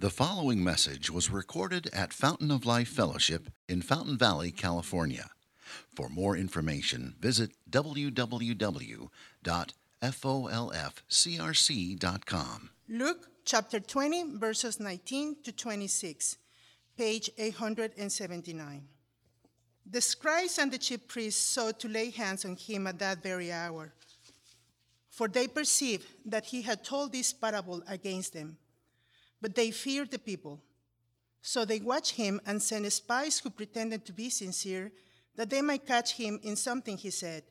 The following message was recorded at Fountain of Life Fellowship in Fountain Valley, California. For more information, visit www.folfcrc.com. Luke chapter 20, verses 19 to 26, page 879. The scribes and the chief priests sought to lay hands on him at that very hour, for they perceived that he had told this parable against them. But they feared the people. So they watched him and sent spies who pretended to be sincere, that they might catch him in something he said,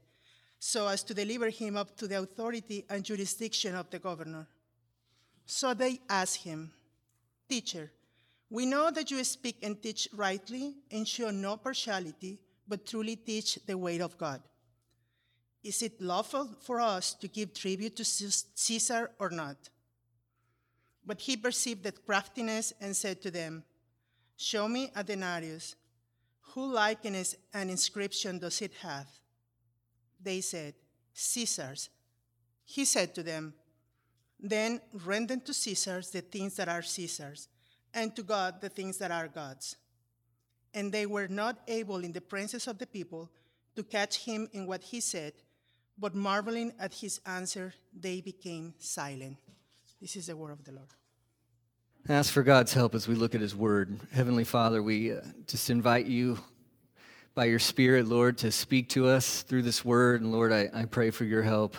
so as to deliver him up to the authority and jurisdiction of the governor. So they asked him, Teacher, we know that you speak and teach rightly and show no partiality, but truly teach the way of God. Is it lawful for us to give tribute to Caesar or not? But he perceived that craftiness and said to them, Show me a denarius. Who likeness and inscription does it have? They said, Caesar's. He said to them, Then render to Caesar's the things that are Caesar's, and to God the things that are God's. And they were not able in the presence of the people to catch him in what he said, but marveling at his answer, they became silent. This is the word of the Lord. Ask for God's help as we look at His Word. Heavenly Father, we uh, just invite you by your Spirit, Lord, to speak to us through this Word. And Lord, I, I pray for your help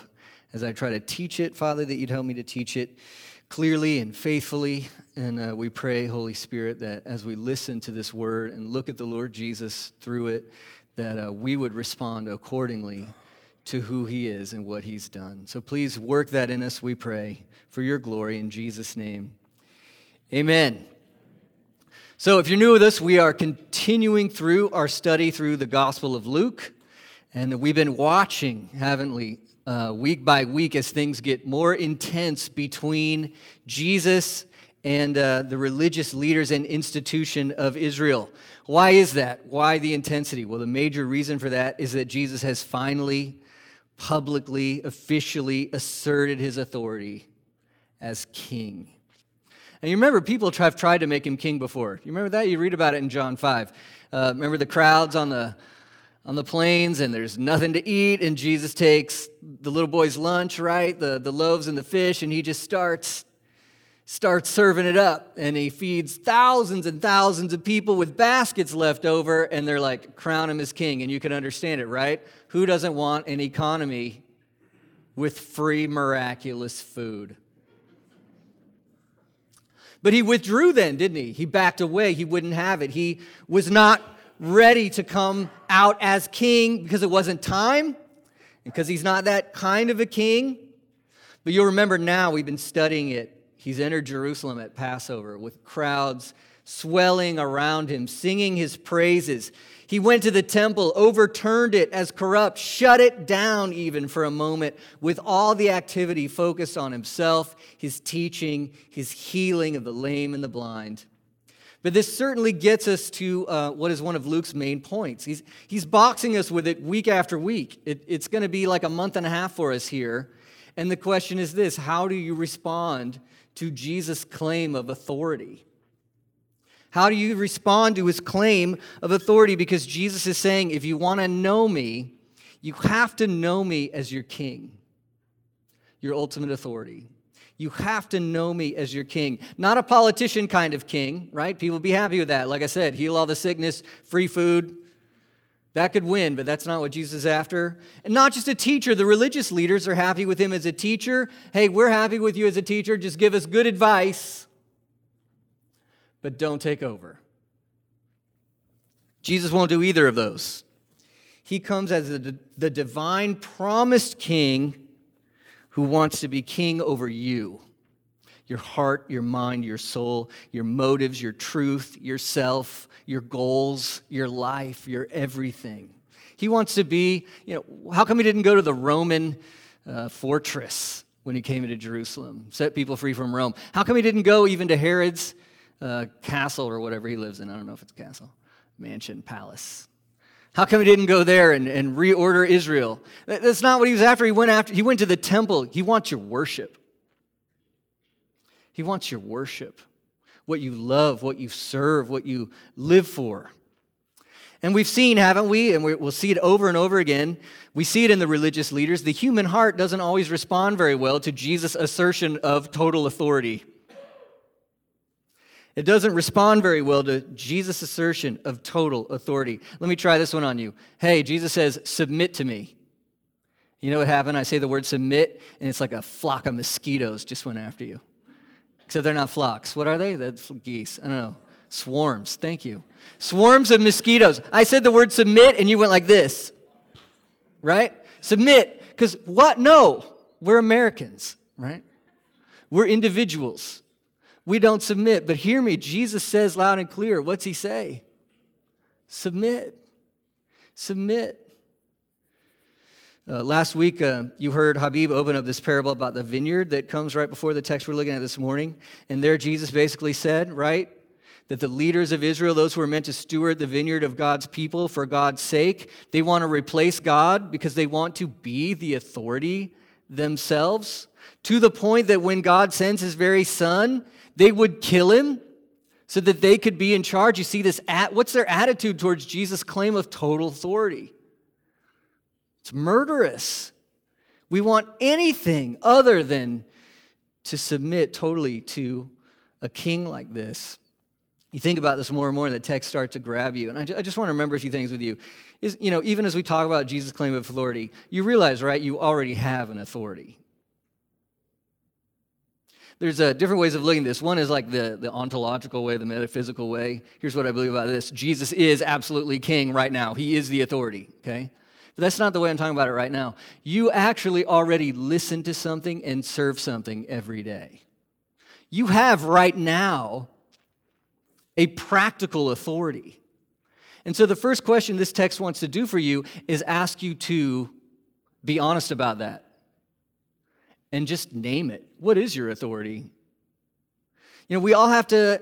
as I try to teach it, Father, that you'd help me to teach it clearly and faithfully. And uh, we pray, Holy Spirit, that as we listen to this Word and look at the Lord Jesus through it, that uh, we would respond accordingly to who he is and what he's done. So please work that in us, we pray, for your glory in Jesus' name. Amen. So, if you're new with us, we are continuing through our study through the Gospel of Luke. And we've been watching, haven't we, uh, week by week as things get more intense between Jesus and uh, the religious leaders and institution of Israel. Why is that? Why the intensity? Well, the major reason for that is that Jesus has finally publicly, officially asserted his authority as king. And you remember people have tried to make him king before. You remember that? You read about it in John 5. Uh, remember the crowds on the on the plains and there's nothing to eat and jesus takes the little boy's lunch right the, the loaves and the fish and he just starts starts serving it up and he feeds thousands and thousands of people with baskets left over and they're like crown him as king and you can understand it right who doesn't want an economy with free, miraculous food? But he withdrew then, didn't he? He backed away. He wouldn't have it. He was not ready to come out as king because it wasn't time, because he's not that kind of a king. But you'll remember now, we've been studying it. He's entered Jerusalem at Passover with crowds swelling around him, singing his praises. He went to the temple, overturned it as corrupt, shut it down even for a moment, with all the activity focused on himself, his teaching, his healing of the lame and the blind. But this certainly gets us to uh, what is one of Luke's main points. He's, he's boxing us with it week after week. It, it's going to be like a month and a half for us here. And the question is this how do you respond to Jesus' claim of authority? How do you respond to his claim of authority? Because Jesus is saying, if you want to know me, you have to know me as your king, your ultimate authority. You have to know me as your king. Not a politician kind of king, right? People be happy with that. Like I said, heal all the sickness, free food. That could win, but that's not what Jesus is after. And not just a teacher. The religious leaders are happy with him as a teacher. Hey, we're happy with you as a teacher. Just give us good advice but don't take over. Jesus won't do either of those. He comes as the, the divine promised king who wants to be king over you your heart, your mind, your soul, your motives, your truth, yourself, your goals, your life, your everything. He wants to be, you know, how come he didn't go to the Roman uh, fortress when he came into Jerusalem, set people free from Rome? How come he didn't go even to Herod's uh, castle or whatever he lives in. I don't know if it's castle, mansion, palace. How come he didn't go there and, and reorder Israel? That's not what he was after. He went after. He went to the temple. He wants your worship. He wants your worship. what you love, what you serve, what you live for. And we've seen, haven't we? And we'll see it over and over again. We see it in the religious leaders. The human heart doesn't always respond very well to Jesus' assertion of total authority. It doesn't respond very well to Jesus' assertion of total authority. Let me try this one on you. Hey, Jesus says, submit to me. You know what happened? I say the word submit, and it's like a flock of mosquitoes just went after you. Except they're not flocks. What are they? That's geese. I don't know. Swarms. Thank you. Swarms of mosquitoes. I said the word submit, and you went like this. Right? Submit. Because what? No. We're Americans, right? We're individuals. We don't submit. But hear me. Jesus says loud and clear. What's he say? Submit. Submit. Uh, last week, uh, you heard Habib open up this parable about the vineyard that comes right before the text we're looking at this morning. And there, Jesus basically said, right, that the leaders of Israel, those who are meant to steward the vineyard of God's people for God's sake, they want to replace God because they want to be the authority themselves, to the point that when God sends his very son, they would kill him so that they could be in charge. You see this at what's their attitude towards Jesus' claim of total authority? It's murderous. We want anything other than to submit totally to a king like this. You think about this more and more, and the text starts to grab you. And I just want to remember a few things with you. Is, you know, even as we talk about Jesus' claim of authority, you realize, right, you already have an authority. There's uh, different ways of looking at this. One is like the, the ontological way, the metaphysical way. Here's what I believe about this Jesus is absolutely king right now, he is the authority, okay? But that's not the way I'm talking about it right now. You actually already listen to something and serve something every day. You have right now a practical authority. And so the first question this text wants to do for you is ask you to be honest about that and just name it. What is your authority? You know, we all have to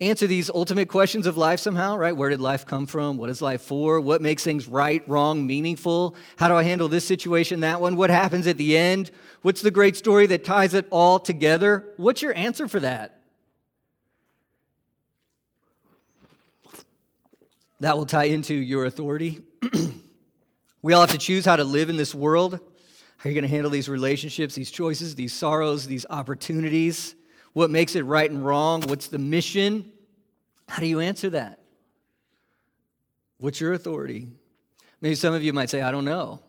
answer these ultimate questions of life somehow, right? Where did life come from? What is life for? What makes things right, wrong, meaningful? How do I handle this situation, that one? What happens at the end? What's the great story that ties it all together? What's your answer for that? That will tie into your authority. we all have to choose how to live in this world. Are you going to handle these relationships, these choices, these sorrows, these opportunities? What makes it right and wrong? What's the mission? How do you answer that? What's your authority? Maybe some of you might say, I don't know.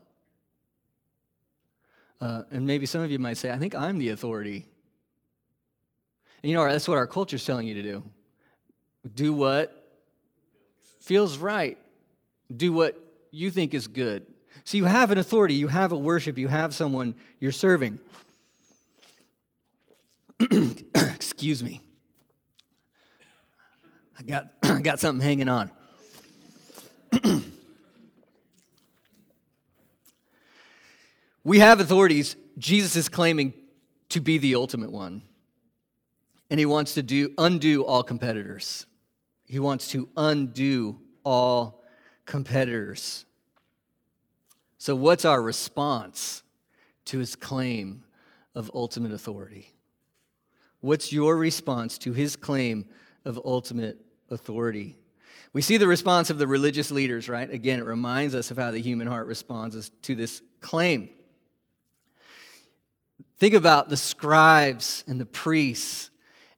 Uh, and maybe some of you might say, I think I'm the authority. And you know, that's what our culture is telling you to do. Do what feels right. Do what you think is good. So you have an authority, you have a worship, you have someone you're serving. Excuse me. I got, I got something hanging on. we have authorities. Jesus is claiming to be the ultimate one. And he wants to do undo all competitors. He wants to undo all competitors. So what's our response to his claim of ultimate authority? What's your response to his claim of ultimate authority? We see the response of the religious leaders, right? Again, it reminds us of how the human heart responds to this claim. Think about the scribes and the priests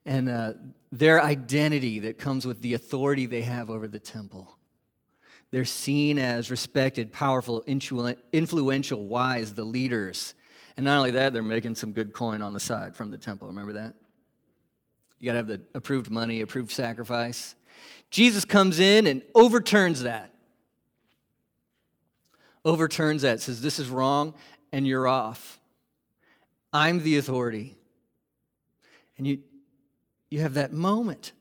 and uh, their identity that comes with the authority they have over the temple. They're seen as respected, powerful, influential, wise, the leaders. And not only that, they're making some good coin on the side from the temple. Remember that? You got to have the approved money, approved sacrifice. Jesus comes in and overturns that. Overturns that, says, This is wrong, and you're off. I'm the authority. And you, you have that moment.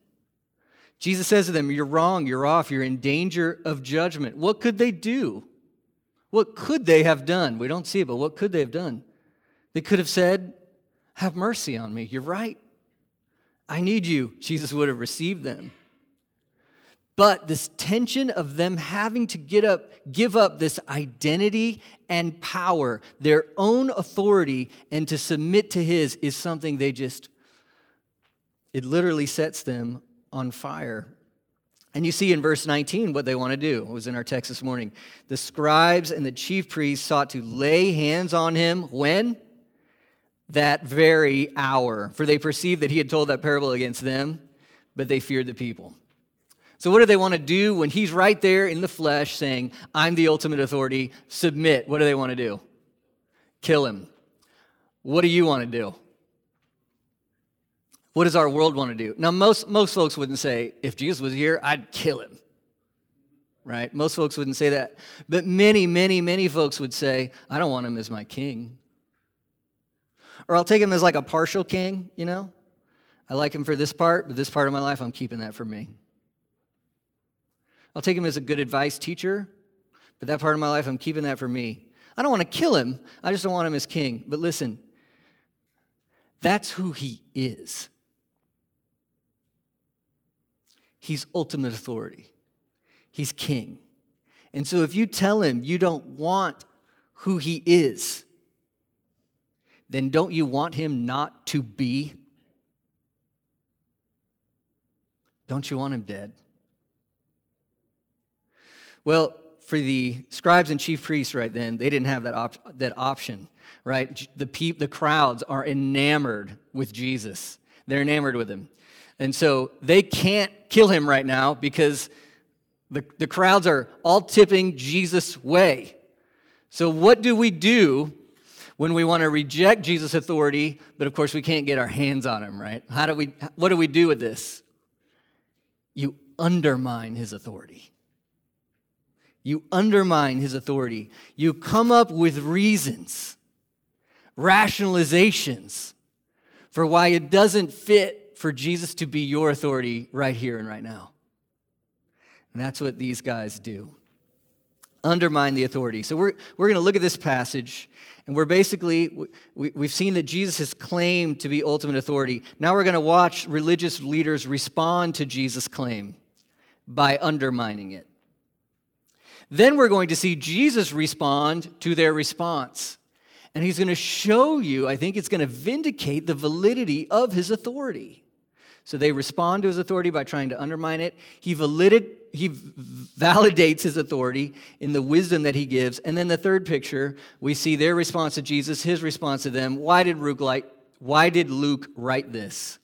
Jesus says to them, You're wrong, you're off, you're in danger of judgment. What could they do? What could they have done? We don't see it, but what could they have done? They could have said, Have mercy on me. You're right. I need you. Jesus would have received them. But this tension of them having to get up, give up this identity and power, their own authority, and to submit to his is something they just, it literally sets them on fire. And you see in verse 19 what they want to do. It was in our text this morning. The scribes and the chief priests sought to lay hands on him when? That very hour. For they perceived that he had told that parable against them, but they feared the people. So, what do they want to do when he's right there in the flesh saying, I'm the ultimate authority? Submit. What do they want to do? Kill him. What do you want to do? What does our world want to do? Now, most, most folks wouldn't say, if Jesus was here, I'd kill him. Right? Most folks wouldn't say that. But many, many, many folks would say, I don't want him as my king. Or I'll take him as like a partial king, you know? I like him for this part, but this part of my life, I'm keeping that for me. I'll take him as a good advice teacher, but that part of my life, I'm keeping that for me. I don't want to kill him, I just don't want him as king. But listen, that's who he is. He's ultimate authority, He's king. And so if you tell him you don't want who he is, then don't you want him not to be? Don't you want him dead? Well, for the scribes and chief priests right then, they didn't have that, op- that option, right? The, the crowds are enamored with Jesus. They're enamored with him. And so they can't kill him right now because the, the crowds are all tipping Jesus' way. So, what do we do when we want to reject Jesus' authority, but of course we can't get our hands on him, right? How do we, what do we do with this? You undermine his authority. You undermine his authority. You come up with reasons, rationalizations for why it doesn't fit for Jesus to be your authority right here and right now. And that's what these guys do undermine the authority. So we're, we're going to look at this passage, and we're basically, we, we've seen that Jesus has claimed to be ultimate authority. Now we're going to watch religious leaders respond to Jesus' claim by undermining it. Then we're going to see Jesus respond to their response. And he's going to show you, I think it's going to vindicate the validity of his authority. So they respond to his authority by trying to undermine it. He, validate, he validates his authority in the wisdom that he gives. And then the third picture, we see their response to Jesus, his response to them. Why did Luke, why did Luke write this?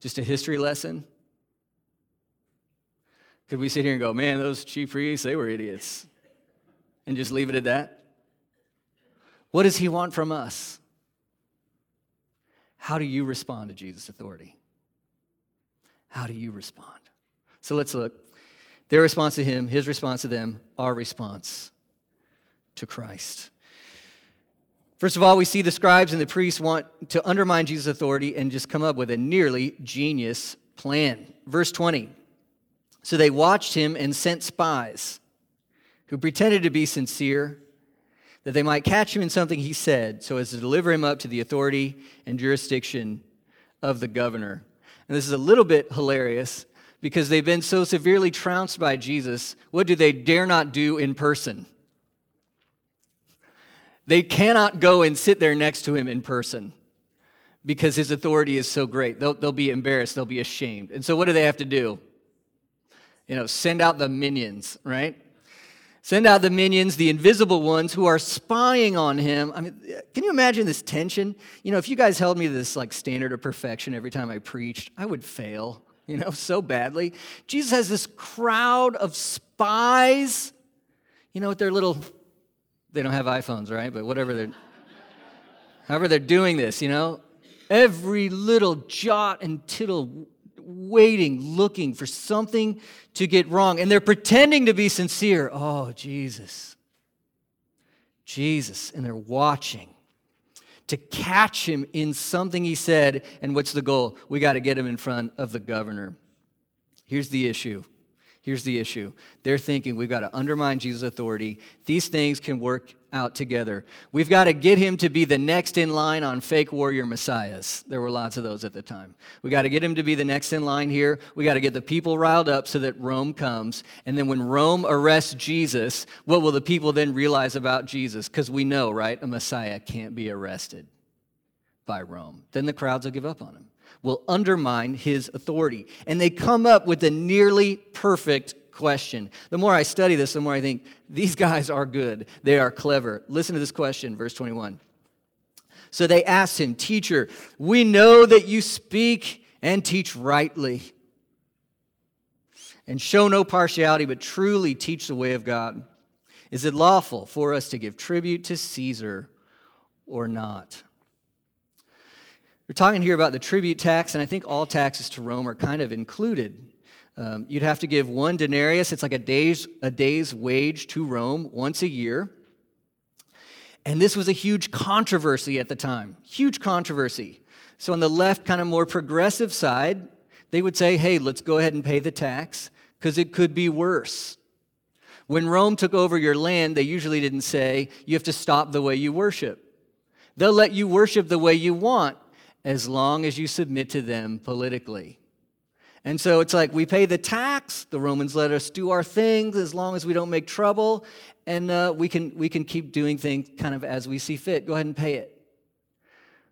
Just a history lesson? Could we sit here and go, man, those chief priests, they were idiots, and just leave it at that? What does he want from us? How do you respond to Jesus' authority? How do you respond? So let's look. Their response to him, his response to them, our response to Christ. First of all, we see the scribes and the priests want to undermine Jesus' authority and just come up with a nearly genius plan. Verse 20. So they watched him and sent spies who pretended to be sincere that they might catch him in something he said so as to deliver him up to the authority and jurisdiction of the governor. And this is a little bit hilarious because they've been so severely trounced by Jesus. What do they dare not do in person? They cannot go and sit there next to him in person because his authority is so great. They'll, they'll be embarrassed, they'll be ashamed. And so, what do they have to do? You know, send out the minions, right? Send out the minions, the invisible ones who are spying on him. I mean, can you imagine this tension? You know, if you guys held me to this like standard of perfection every time I preached, I would fail, you know, so badly. Jesus has this crowd of spies, you know, with their little, they don't have iPhones, right? But whatever they're, however they're doing this, you know, every little jot and tittle waiting, looking for something to get wrong. And they're pretending to be sincere. Oh, Jesus. Jesus. And they're watching to catch him in something he said. And what's the goal? We got to get him in front of the governor. Here's the issue Here's the issue they're thinking we've got to undermine Jesus' authority. These things can work out together. We've got to get him to be the next in line on fake warrior messiahs. There were lots of those at the time. We've got to get him to be the next in line here. We've got to get the people riled up so that Rome comes. And then when Rome arrests Jesus, what will the people then realize about Jesus? Because we know, right? A messiah can't be arrested by Rome. Then the crowds will give up on him. Will undermine his authority. And they come up with a nearly perfect question. The more I study this, the more I think these guys are good. They are clever. Listen to this question, verse 21. So they asked him, Teacher, we know that you speak and teach rightly and show no partiality, but truly teach the way of God. Is it lawful for us to give tribute to Caesar or not? We're talking here about the tribute tax, and I think all taxes to Rome are kind of included. Um, you'd have to give one denarius, it's like a day's, a day's wage to Rome once a year. And this was a huge controversy at the time, huge controversy. So, on the left, kind of more progressive side, they would say, hey, let's go ahead and pay the tax because it could be worse. When Rome took over your land, they usually didn't say, you have to stop the way you worship. They'll let you worship the way you want as long as you submit to them politically. And so it's like we pay the tax, the Romans let us do our things as long as we don't make trouble, and uh, we, can, we can keep doing things kind of as we see fit. Go ahead and pay it.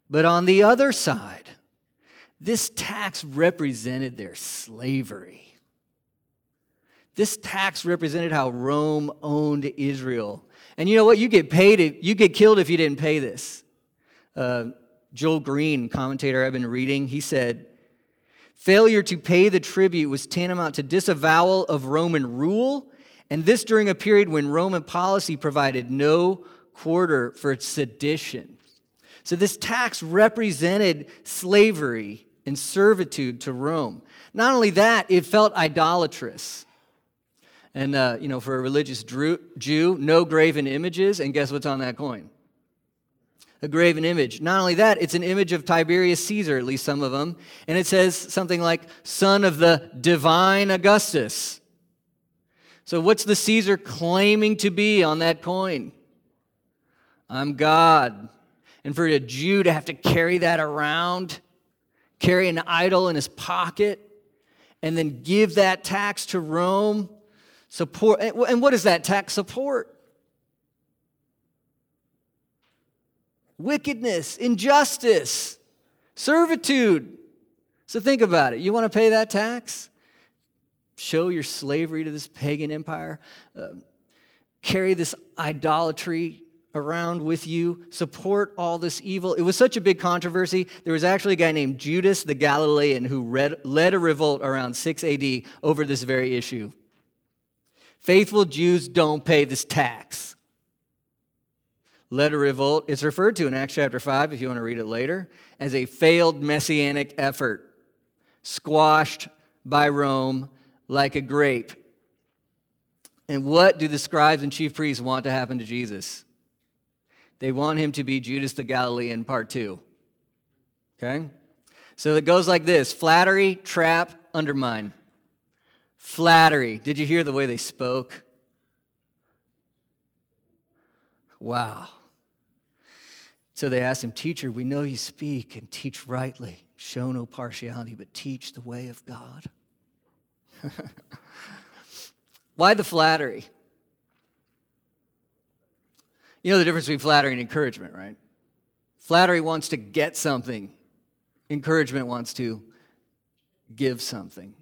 But on the other side, this tax represented their slavery. This tax represented how Rome owned Israel. And you know what? You get paid, if, you get killed if you didn't pay this. Uh, Joel Green, commentator I've been reading, he said, Failure to pay the tribute was tantamount to disavowal of Roman rule, and this during a period when Roman policy provided no quarter for sedition. So, this tax represented slavery and servitude to Rome. Not only that, it felt idolatrous. And, uh, you know, for a religious Jew, no graven images. And guess what's on that coin? A graven image. Not only that, it's an image of Tiberius Caesar, at least some of them. And it says something like, son of the divine Augustus. So, what's the Caesar claiming to be on that coin? I'm God. And for a Jew to have to carry that around, carry an idol in his pocket, and then give that tax to Rome, Support. And what is that tax support? Wickedness, injustice, servitude. So think about it. You want to pay that tax? Show your slavery to this pagan empire? Uh, carry this idolatry around with you, support all this evil. It was such a big controversy. There was actually a guy named Judas the Galilean who read, led a revolt around 6 AD over this very issue. Faithful Jews don't pay this tax. Letter revolt it's referred to in Acts chapter 5, if you want to read it later, as a failed messianic effort, squashed by Rome like a grape. And what do the scribes and chief priests want to happen to Jesus? They want him to be Judas the Galilean, part two. Okay? So it goes like this flattery, trap, undermine. Flattery. Did you hear the way they spoke? Wow. So they asked him, Teacher, we know you speak and teach rightly. Show no partiality, but teach the way of God. Why the flattery? You know the difference between flattery and encouragement, right? Flattery wants to get something, encouragement wants to give something.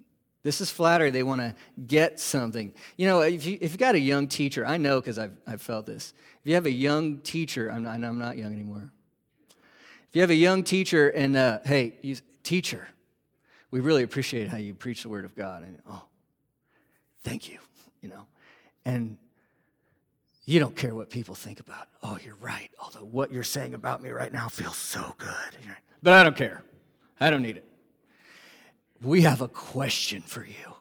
This is flattery. They want to get something. You know, if, you, if you've got a young teacher, I know because I've, I've felt this. If you have a young teacher, I'm not, I'm not young anymore. If you have a young teacher and, uh, hey, you, teacher, we really appreciate how you preach the word of God. And, oh, thank you, you know. And you don't care what people think about. Oh, you're right. Although what you're saying about me right now feels so good. But I don't care. I don't need it we have a question for you,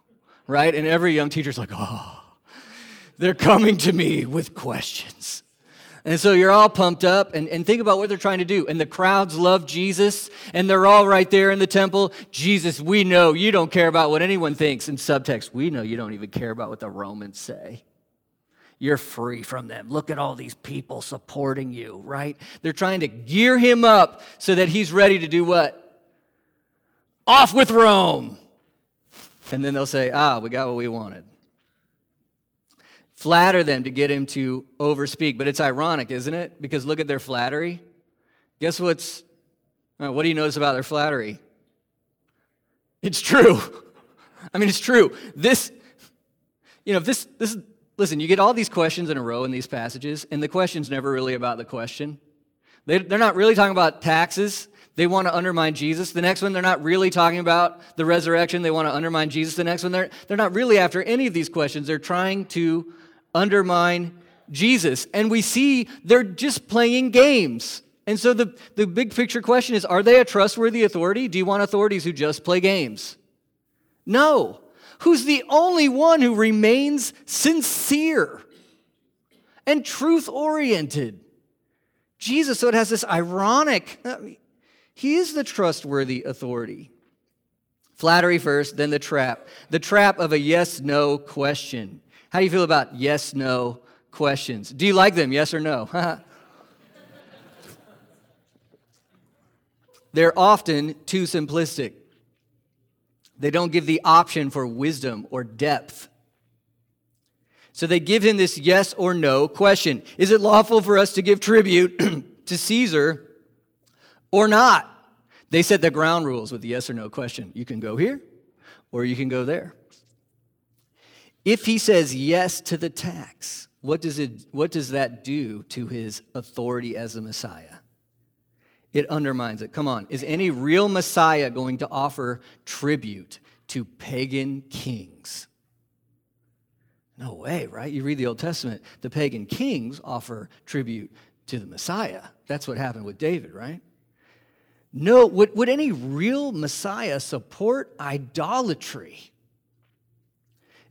right? And every young teacher's like, oh, they're coming to me with questions. And so you're all pumped up and, and think about what they're trying to do. And the crowds love Jesus and they're all right there in the temple. Jesus, we know you don't care about what anyone thinks. In subtext, we know you don't even care about what the Romans say. You're free from them. Look at all these people supporting you, right? They're trying to gear him up so that he's ready to do what? Off with Rome. And then they'll say, ah, we got what we wanted. Flatter them to get him to overspeak. But it's ironic, isn't it? Because look at their flattery. Guess what's, uh, what do you notice about their flattery? It's true. I mean, it's true. This, you know, if this, this, listen, you get all these questions in a row in these passages, and the question's never really about the question. They, they're not really talking about taxes. They want to undermine Jesus. The next one, they're not really talking about the resurrection. They want to undermine Jesus. The next one, they're, they're not really after any of these questions. They're trying to undermine Jesus. And we see they're just playing games. And so the, the big picture question is are they a trustworthy authority? Do you want authorities who just play games? No. Who's the only one who remains sincere and truth oriented? Jesus, so it has this ironic, uh, he is the trustworthy authority. Flattery first, then the trap. The trap of a yes no question. How do you feel about yes no questions? Do you like them, yes or no? They're often too simplistic. They don't give the option for wisdom or depth. So they give him this yes or no question Is it lawful for us to give tribute to Caesar or not? They set the ground rules with the yes or no question. You can go here or you can go there. If he says yes to the tax, what does, it, what does that do to his authority as a Messiah? It undermines it. Come on. Is any real Messiah going to offer tribute to pagan kings? No way, right? You read the Old Testament, the pagan kings offer tribute to the Messiah. That's what happened with David, right? No, would, would any real Messiah support idolatry?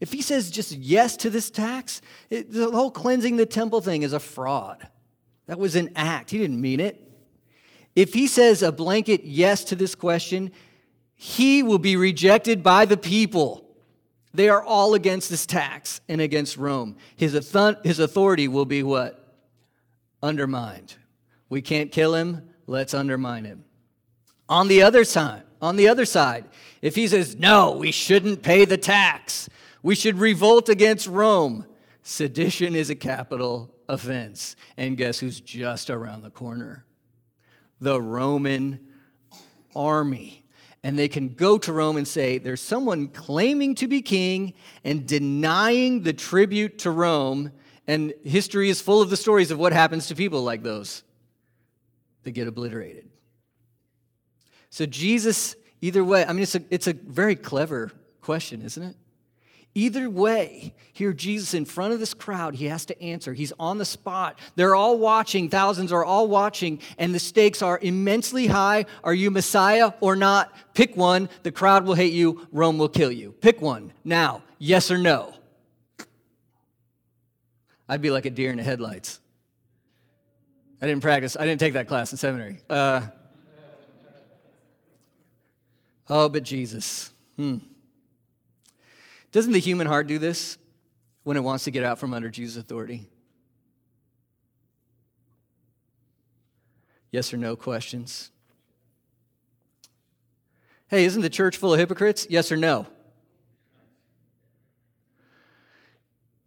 If he says just yes to this tax, it, the whole cleansing the temple thing is a fraud. That was an act. He didn't mean it. If he says a blanket yes to this question, he will be rejected by the people. They are all against this tax and against Rome. His, his authority will be what? Undermined. We can't kill him, let's undermine him. On the other side, on the other side, if he says, no, we shouldn't pay the tax, we should revolt against Rome, sedition is a capital offense. And guess who's just around the corner? the Roman army. And they can go to Rome and say, there's someone claiming to be king and denying the tribute to Rome. And history is full of the stories of what happens to people like those. They get obliterated. So, Jesus, either way, I mean, it's a, it's a very clever question, isn't it? Either way, here Jesus in front of this crowd, he has to answer. He's on the spot. They're all watching, thousands are all watching, and the stakes are immensely high. Are you Messiah or not? Pick one. The crowd will hate you, Rome will kill you. Pick one. Now, yes or no? I'd be like a deer in the headlights. I didn't practice, I didn't take that class in seminary. Uh, oh, but Jesus. Hmm. Doesn't the human heart do this when it wants to get out from under Jesus' authority? Yes or no questions? Hey, isn't the church full of hypocrites? Yes or no?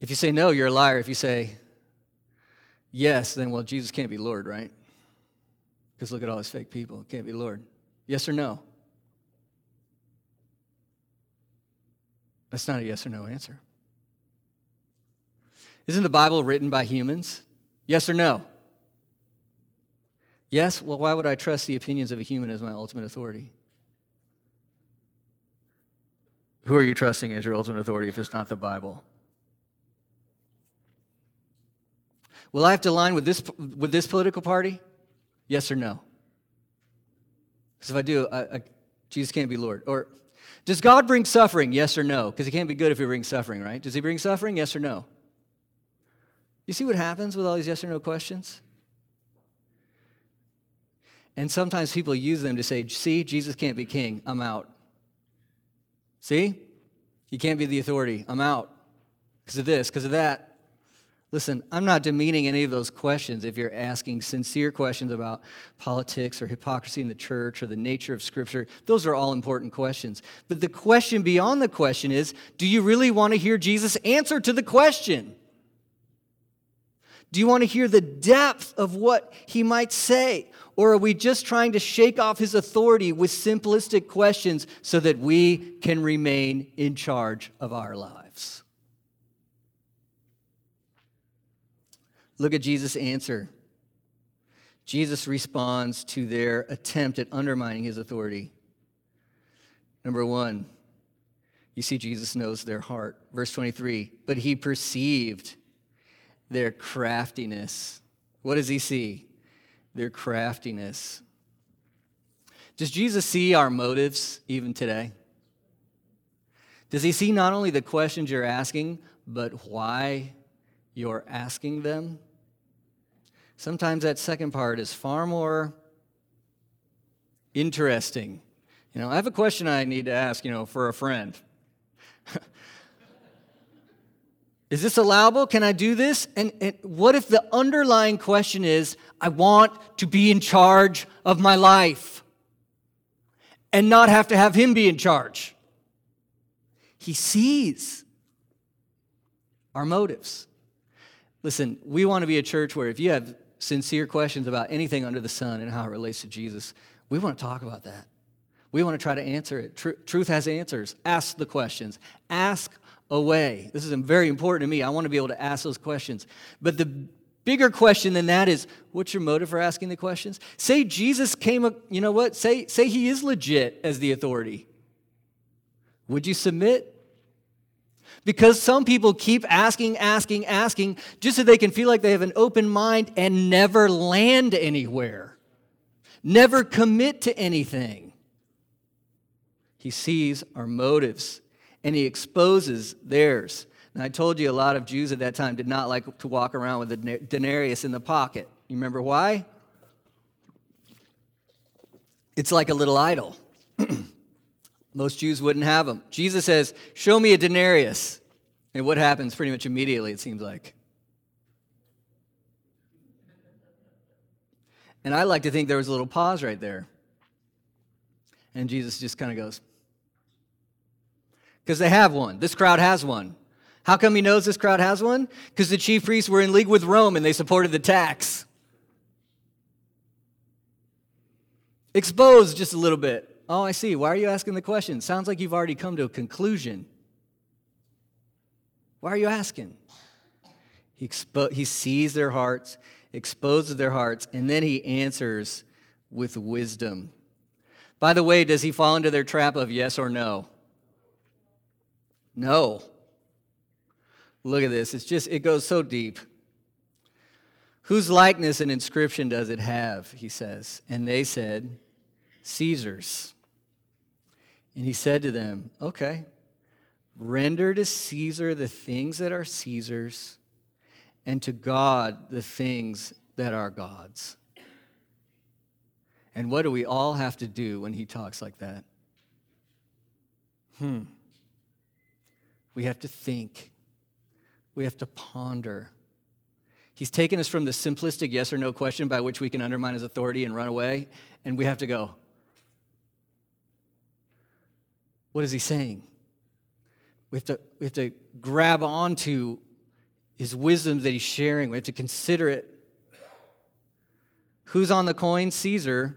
If you say no, you're a liar. If you say yes, then well, Jesus can't be Lord, right? Because look at all these fake people. Can't be Lord. Yes or no? That's not a yes or no answer. Isn't the Bible written by humans? Yes or no? Yes? Well, why would I trust the opinions of a human as my ultimate authority? Who are you trusting as your ultimate authority if it's not the Bible? Will I have to align with this, with this political party? Yes or no? Because if I do, I, I, Jesus can't be Lord. Or does God bring suffering? Yes or no? Because he can't be good if he brings suffering, right? Does he bring suffering? Yes or no? You see what happens with all these yes or no questions? And sometimes people use them to say, see, Jesus can't be king. I'm out. See? He can't be the authority. I'm out. Because of this, because of that. Listen, I'm not demeaning any of those questions if you're asking sincere questions about politics or hypocrisy in the church or the nature of Scripture. Those are all important questions. But the question beyond the question is do you really want to hear Jesus' answer to the question? Do you want to hear the depth of what he might say? Or are we just trying to shake off his authority with simplistic questions so that we can remain in charge of our lives? Look at Jesus' answer. Jesus responds to their attempt at undermining his authority. Number one, you see, Jesus knows their heart. Verse 23 But he perceived their craftiness. What does he see? Their craftiness. Does Jesus see our motives even today? Does he see not only the questions you're asking, but why you're asking them? Sometimes that second part is far more interesting. You know, I have a question I need to ask, you know, for a friend. is this allowable? Can I do this? And, and, what if the underlying question is, I want to be in charge of my life and not have to have him be in charge? He sees our motives. Listen, we want to be a church where if you have sincere questions about anything under the sun and how it relates to Jesus, we want to talk about that. We want to try to answer it. Tr- truth has answers. Ask the questions. Ask away. This is very important to me. I want to be able to ask those questions. But the bigger question than that is what's your motive for asking the questions? Say Jesus came, you know what? Say, say he is legit as the authority. Would you submit? Because some people keep asking, asking, asking, just so they can feel like they have an open mind and never land anywhere, never commit to anything. He sees our motives and he exposes theirs. And I told you a lot of Jews at that time did not like to walk around with a denarius in the pocket. You remember why? It's like a little idol. Most Jews wouldn't have them. Jesus says, Show me a denarius. And what happens pretty much immediately, it seems like? And I like to think there was a little pause right there. And Jesus just kind of goes, Because they have one. This crowd has one. How come he knows this crowd has one? Because the chief priests were in league with Rome and they supported the tax. Exposed just a little bit. Oh, I see. Why are you asking the question? Sounds like you've already come to a conclusion. Why are you asking? He, expo- he sees their hearts, exposes their hearts, and then he answers with wisdom. By the way, does he fall into their trap of yes or no? No. Look at this. It's just, it goes so deep. Whose likeness and inscription does it have? He says. And they said, Caesar's. And he said to them, Okay, render to Caesar the things that are Caesar's, and to God the things that are God's. And what do we all have to do when he talks like that? Hmm. We have to think. We have to ponder. He's taken us from the simplistic yes or no question by which we can undermine his authority and run away, and we have to go, what is he saying? We have to, we have to grab onto his wisdom that he's sharing. We have to consider it. Who's on the coin? Caesar.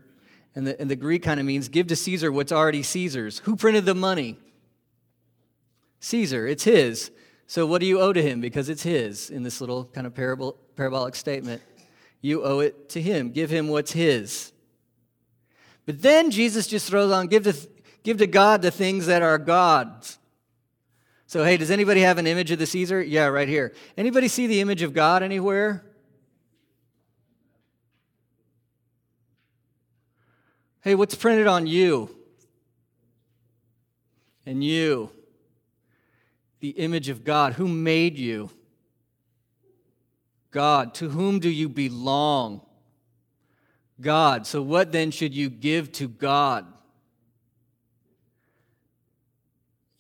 And the, and the Greek kind of means give to Caesar what's already Caesar's. Who printed the money? Caesar. It's his. So what do you owe to him? Because it's his in this little kind of parable, parabolic statement. You owe it to him. Give him what's his. But then Jesus just throws on give to, Give to God the things that are God's. So, hey, does anybody have an image of the Caesar? Yeah, right here. Anybody see the image of God anywhere? Hey, what's printed on you? And you? The image of God. Who made you? God. To whom do you belong? God. So, what then should you give to God?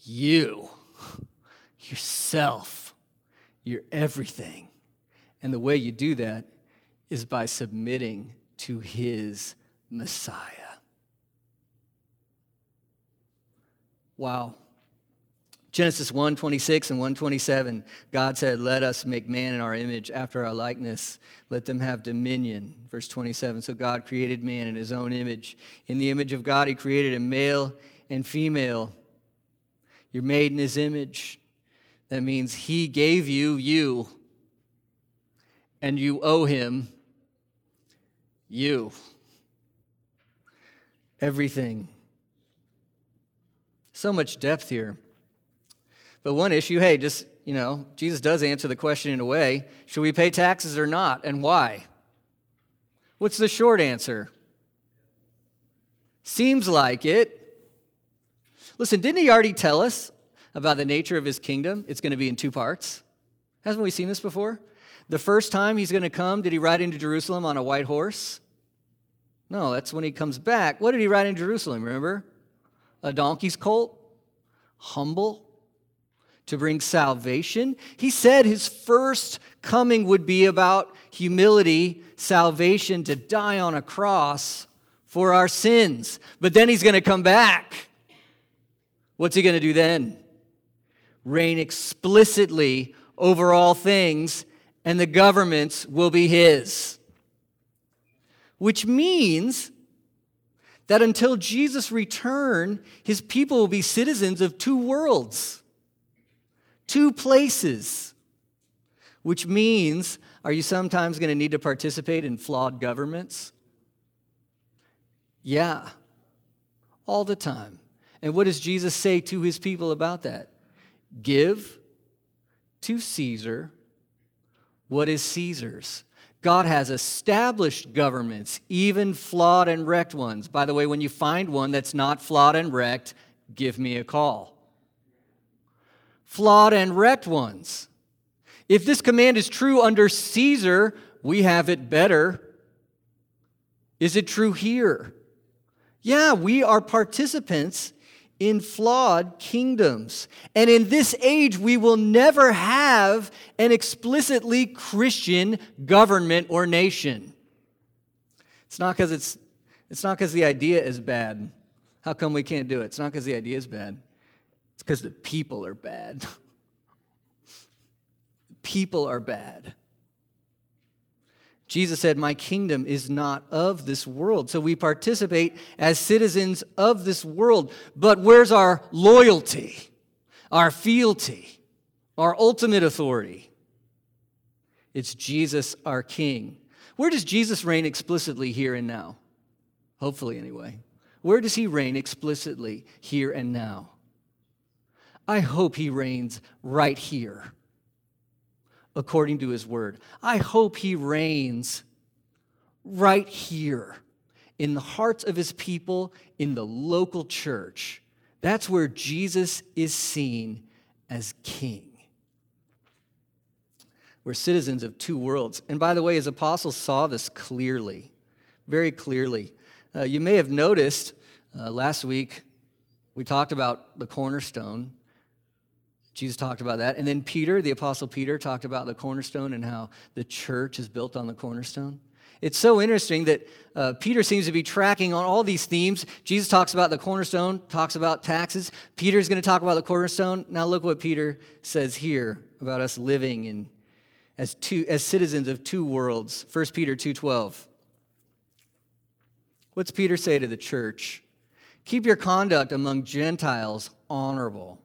You, yourself, your everything. And the way you do that is by submitting to his Messiah. Wow. Genesis 1 26 and 127, God said, Let us make man in our image after our likeness. Let them have dominion. Verse 27. So God created man in his own image. In the image of God, he created a male and female. You're made in his image. That means he gave you you, and you owe him you. Everything. So much depth here. But one issue, hey, just, you know, Jesus does answer the question in a way should we pay taxes or not, and why? What's the short answer? Seems like it. Listen, didn't he already tell us about the nature of his kingdom? It's going to be in two parts. Hasn't we seen this before? The first time he's going to come, did he ride into Jerusalem on a white horse? No, that's when he comes back. What did he ride in Jerusalem, remember? A donkey's colt? Humble? to bring salvation. He said his first coming would be about humility, salvation, to die on a cross for our sins. But then he's going to come back. What's he going to do then? Reign explicitly over all things, and the governments will be his. Which means that until Jesus' return, his people will be citizens of two worlds two places, which means, are you sometimes going to need to participate in flawed governments? Yeah, all the time. And what does Jesus say to his people about that? Give to Caesar what is Caesar's. God has established governments, even flawed and wrecked ones. By the way, when you find one that's not flawed and wrecked, give me a call flawed and wrecked ones. If this command is true under Caesar, we have it better. Is it true here? Yeah, we are participants in flawed kingdoms. And in this age, we will never have an explicitly Christian government or nation. It's not because it's, it's not because the idea is bad. How come we can't do it? It's not because the idea is bad. It's because the people are bad. people are bad. Jesus said, My kingdom is not of this world. So we participate as citizens of this world. But where's our loyalty, our fealty, our ultimate authority? It's Jesus, our King. Where does Jesus reign explicitly here and now? Hopefully, anyway. Where does he reign explicitly here and now? I hope he reigns right here, according to his word. I hope he reigns right here in the hearts of his people, in the local church. That's where Jesus is seen as king. We're citizens of two worlds. And by the way, his apostles saw this clearly, very clearly. Uh, you may have noticed uh, last week we talked about the cornerstone Jesus talked about that. And then Peter, the Apostle Peter, talked about the cornerstone and how the church is built on the cornerstone. It's so interesting that uh, Peter seems to be tracking on all these themes. Jesus talks about the cornerstone, talks about taxes. Peter's going to talk about the cornerstone. Now look what Peter says here about us living in as two as citizens of two worlds. 1 Peter 2:12. What's Peter say to the church? Keep your conduct among Gentiles honorable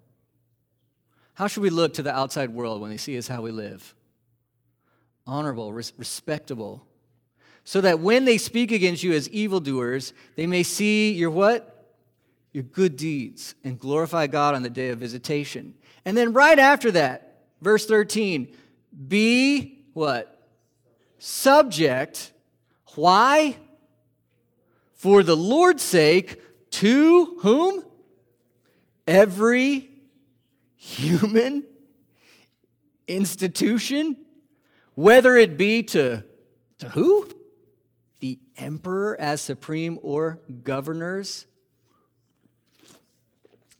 how should we look to the outside world when they see us how we live? Honorable, res- respectable. So that when they speak against you as evildoers, they may see your what? Your good deeds and glorify God on the day of visitation. And then right after that, verse 13, be what? Subject. Why? For the Lord's sake, to whom? Every human institution, whether it be to, to who? The emperor as supreme or governors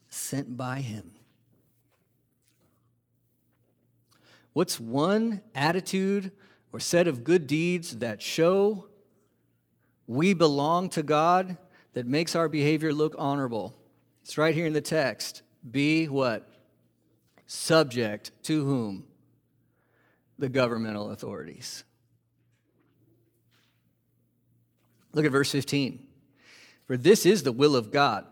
sent by him. What's one attitude or set of good deeds that show we belong to God that makes our behavior look honorable? It's right here in the text. Be what? Subject to whom? The governmental authorities. Look at verse 15. For this is the will of God,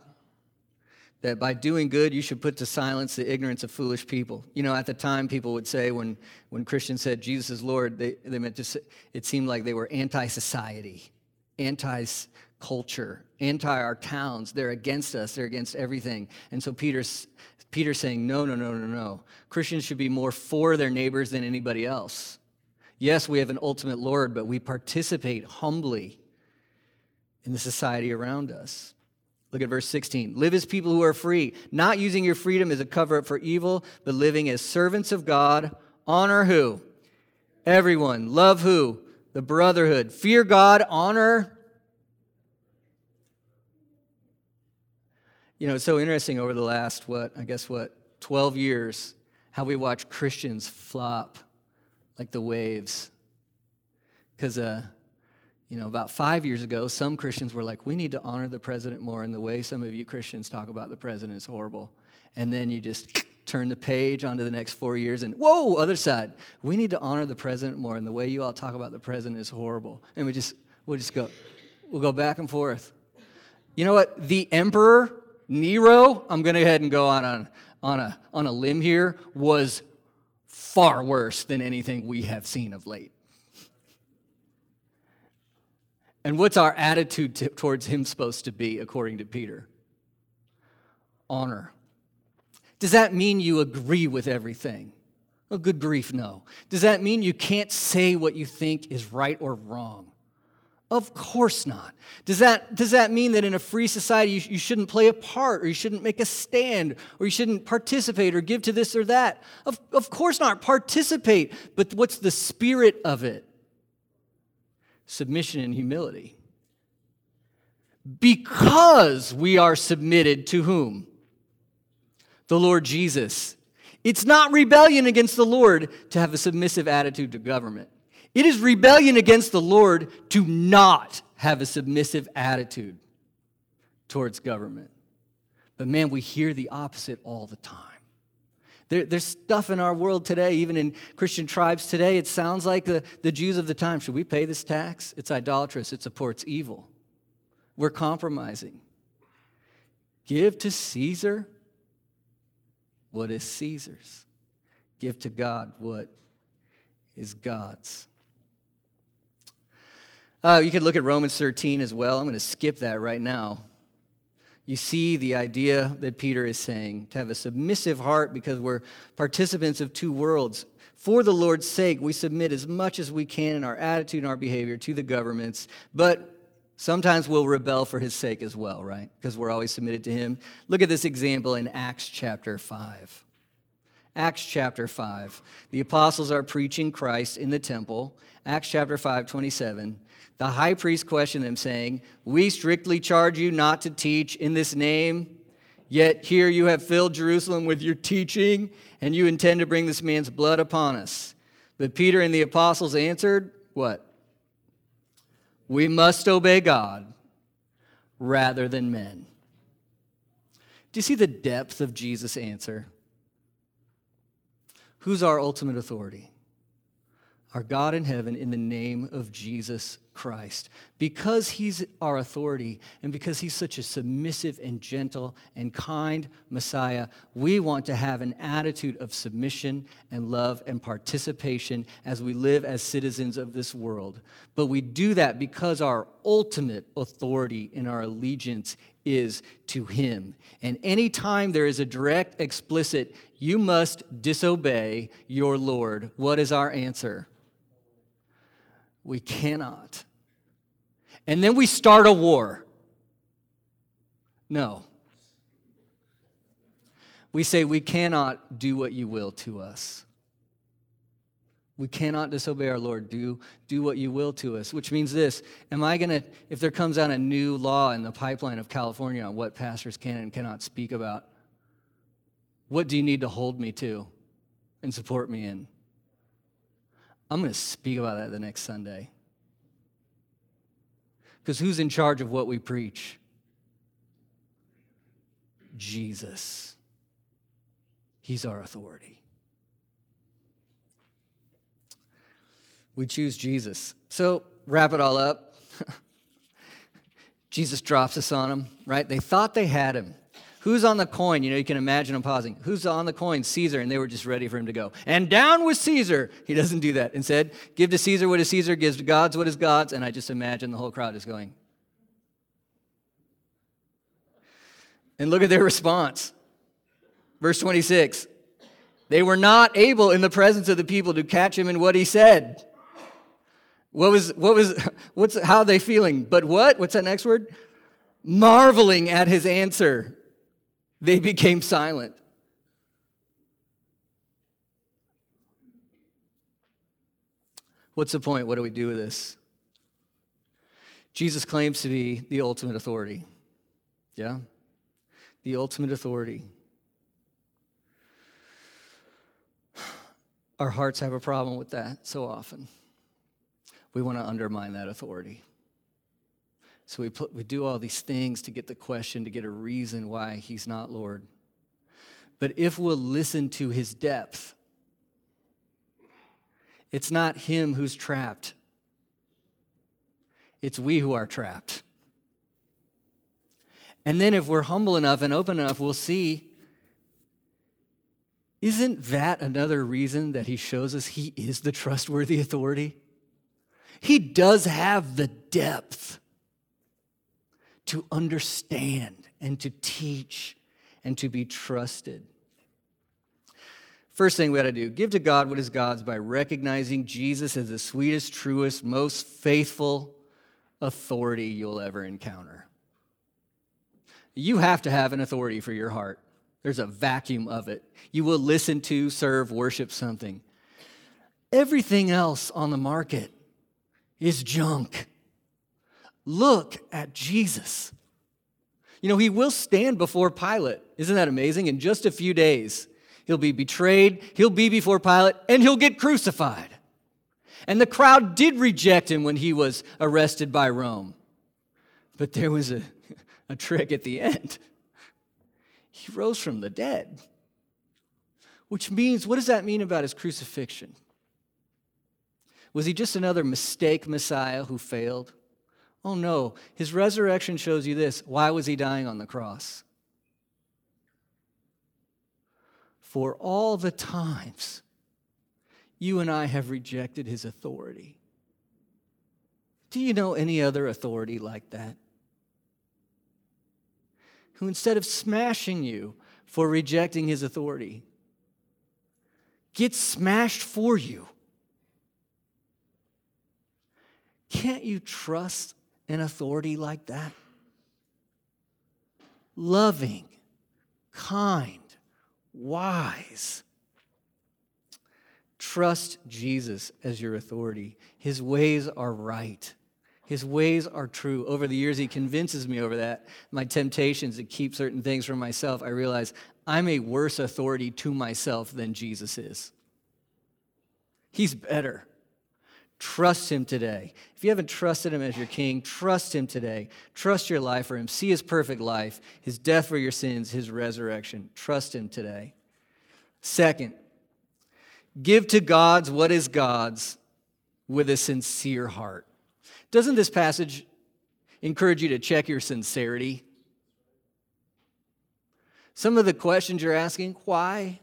that by doing good you should put to silence the ignorance of foolish people. You know, at the time, people would say when, when Christians said Jesus is Lord, they, they meant to say, it seemed like they were anti society, anti culture, anti our towns. They're against us, they're against everything. And so Peter's, Peter's saying, no, no, no, no, no. Christians should be more for their neighbors than anybody else. Yes, we have an ultimate Lord, but we participate humbly in the society around us. Look at verse 16. Live as people who are free, not using your freedom as a cover up for evil, but living as servants of God. Honor who? Everyone. Love who? The brotherhood. Fear God. Honor You know, it's so interesting over the last, what, I guess, what, 12 years, how we watch Christians flop like the waves. Because, uh, you know, about five years ago, some Christians were like, we need to honor the president more. And the way some of you Christians talk about the president is horrible. And then you just turn the page onto the next four years and, whoa, other side. We need to honor the president more. And the way you all talk about the president is horrible. And we just, we'll just go, we'll go back and forth. You know what? The emperor Nero, I'm going to go ahead and go on a, on, a, on a limb here, was far worse than anything we have seen of late. And what's our attitude towards him supposed to be, according to Peter? Honor. Does that mean you agree with everything? Oh, good grief, no. Does that mean you can't say what you think is right or wrong? Of course not. Does that, does that mean that in a free society you, you shouldn't play a part or you shouldn't make a stand or you shouldn't participate or give to this or that? Of, of course not. Participate. But what's the spirit of it? Submission and humility. Because we are submitted to whom? The Lord Jesus. It's not rebellion against the Lord to have a submissive attitude to government. It is rebellion against the Lord to not have a submissive attitude towards government. But man, we hear the opposite all the time. There, there's stuff in our world today, even in Christian tribes today, it sounds like the, the Jews of the time. Should we pay this tax? It's idolatrous, it supports evil. We're compromising. Give to Caesar what is Caesar's, give to God what is God's. Uh, you could look at Romans 13 as well. I'm going to skip that right now. You see the idea that Peter is saying to have a submissive heart because we're participants of two worlds. For the Lord's sake, we submit as much as we can in our attitude and our behavior to the governments, but sometimes we'll rebel for his sake as well, right? Because we're always submitted to him. Look at this example in Acts chapter 5. Acts chapter 5. The apostles are preaching Christ in the temple. Acts chapter 5, 27. The high priest questioned them, saying, We strictly charge you not to teach in this name, yet here you have filled Jerusalem with your teaching, and you intend to bring this man's blood upon us. But Peter and the apostles answered, What? We must obey God rather than men. Do you see the depth of Jesus' answer? Who's our ultimate authority? Our God in heaven in the name of Jesus Christ. Because he's our authority and because he's such a submissive and gentle and kind Messiah, we want to have an attitude of submission and love and participation as we live as citizens of this world. But we do that because our ultimate authority and our allegiance is to him. And anytime there is a direct, explicit, you must disobey your Lord, what is our answer? We cannot. And then we start a war. No. We say, We cannot do what you will to us. We cannot disobey our Lord. Do, do what you will to us, which means this Am I going to, if there comes out a new law in the pipeline of California on what pastors can and cannot speak about, what do you need to hold me to and support me in? I'm going to speak about that the next Sunday. Because who's in charge of what we preach? Jesus. He's our authority. We choose Jesus. So, wrap it all up. Jesus drops us on him, right? They thought they had him. Who's on the coin? You know, you can imagine them pausing. Who's on the coin? Caesar. And they were just ready for him to go. And down with Caesar. He doesn't do that. Instead, give to Caesar what is Caesar, gives to God's what is God's. And I just imagine the whole crowd is going. And look at their response. Verse 26. They were not able in the presence of the people to catch him in what he said. What was, what was, what's, how are they feeling? But what? What's that next word? Marveling at his answer they became silent. What's the point? What do we do with this? Jesus claims to be the ultimate authority. Yeah? The ultimate authority. Our hearts have a problem with that so often. We want to undermine that authority. So we, put, we do all these things to get the question, to get a reason why he's not Lord. But if we'll listen to his depth, it's not him who's trapped, it's we who are trapped. And then if we're humble enough and open enough, we'll see isn't that another reason that he shows us he is the trustworthy authority? He does have the depth to understand and to teach and to be trusted. First thing we got to do give to God what is God's by recognizing Jesus as the sweetest, truest, most faithful authority you'll ever encounter. You have to have an authority for your heart. There's a vacuum of it. You will listen to, serve, worship something. Everything else on the market is junk. Look at Jesus. You know, he will stand before Pilate. Isn't that amazing? In just a few days, he'll be betrayed, he'll be before Pilate, and he'll get crucified. And the crowd did reject him when he was arrested by Rome. But there was a, a trick at the end. He rose from the dead. Which means, what does that mean about his crucifixion? Was he just another mistake Messiah who failed? Oh no, his resurrection shows you this. Why was he dying on the cross? For all the times you and I have rejected his authority. Do you know any other authority like that? Who instead of smashing you for rejecting his authority, gets smashed for you. Can't you trust an authority like that? Loving, kind, wise. Trust Jesus as your authority. His ways are right. His ways are true. Over the years, he convinces me over that. My temptations to keep certain things from myself, I realize I'm a worse authority to myself than Jesus is. He's better. Trust him today. If you haven't trusted him as your king, trust him today. Trust your life for him. See his perfect life, his death for your sins, his resurrection. Trust him today. Second, give to God's what is God's with a sincere heart. Doesn't this passage encourage you to check your sincerity? Some of the questions you're asking, why?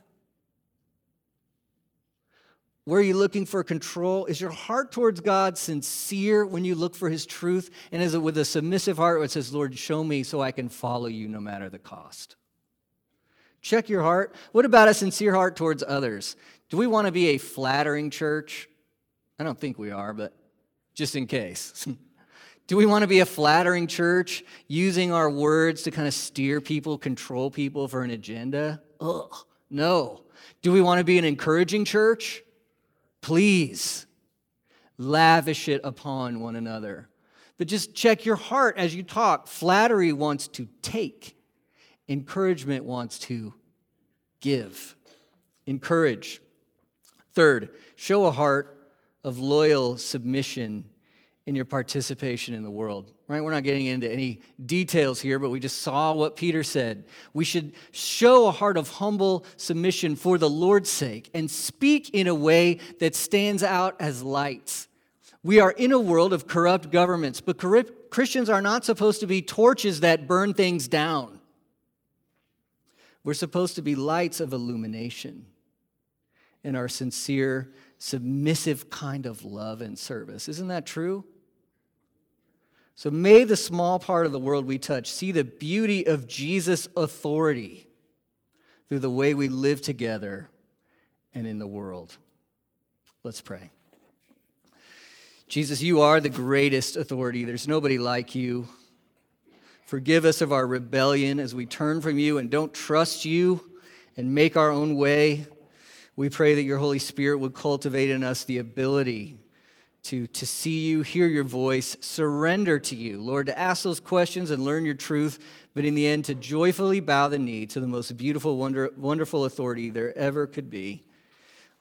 Where are you looking for control? Is your heart towards God sincere when you look for His truth? And is it with a submissive heart that says, Lord, show me so I can follow you no matter the cost? Check your heart. What about a sincere heart towards others? Do we want to be a flattering church? I don't think we are, but just in case. Do we want to be a flattering church using our words to kind of steer people, control people for an agenda? Ugh, no. Do we want to be an encouraging church? Please lavish it upon one another. But just check your heart as you talk. Flattery wants to take, encouragement wants to give. Encourage. Third, show a heart of loyal submission in your participation in the world. Right? We're not getting into any details here, but we just saw what Peter said. We should show a heart of humble submission for the Lord's sake and speak in a way that stands out as lights. We are in a world of corrupt governments, but Christians are not supposed to be torches that burn things down. We're supposed to be lights of illumination in our sincere, submissive kind of love and service. Isn't that true? So may the small part of the world we touch see the beauty of Jesus' authority through the way we live together and in the world. Let's pray. Jesus, you are the greatest authority. There's nobody like you. Forgive us of our rebellion as we turn from you and don't trust you and make our own way. We pray that your Holy Spirit would cultivate in us the ability to, to see you, hear your voice, surrender to you, Lord, to ask those questions and learn your truth, but in the end, to joyfully bow the knee to the most beautiful, wonder, wonderful authority there ever could be,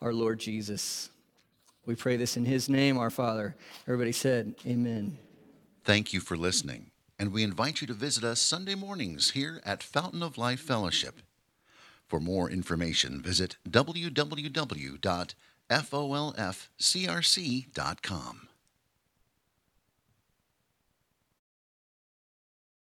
our Lord Jesus. We pray this in his name, our Father. Everybody said, Amen. Thank you for listening, and we invite you to visit us Sunday mornings here at Fountain of Life Fellowship. For more information, visit www folfcrc.com.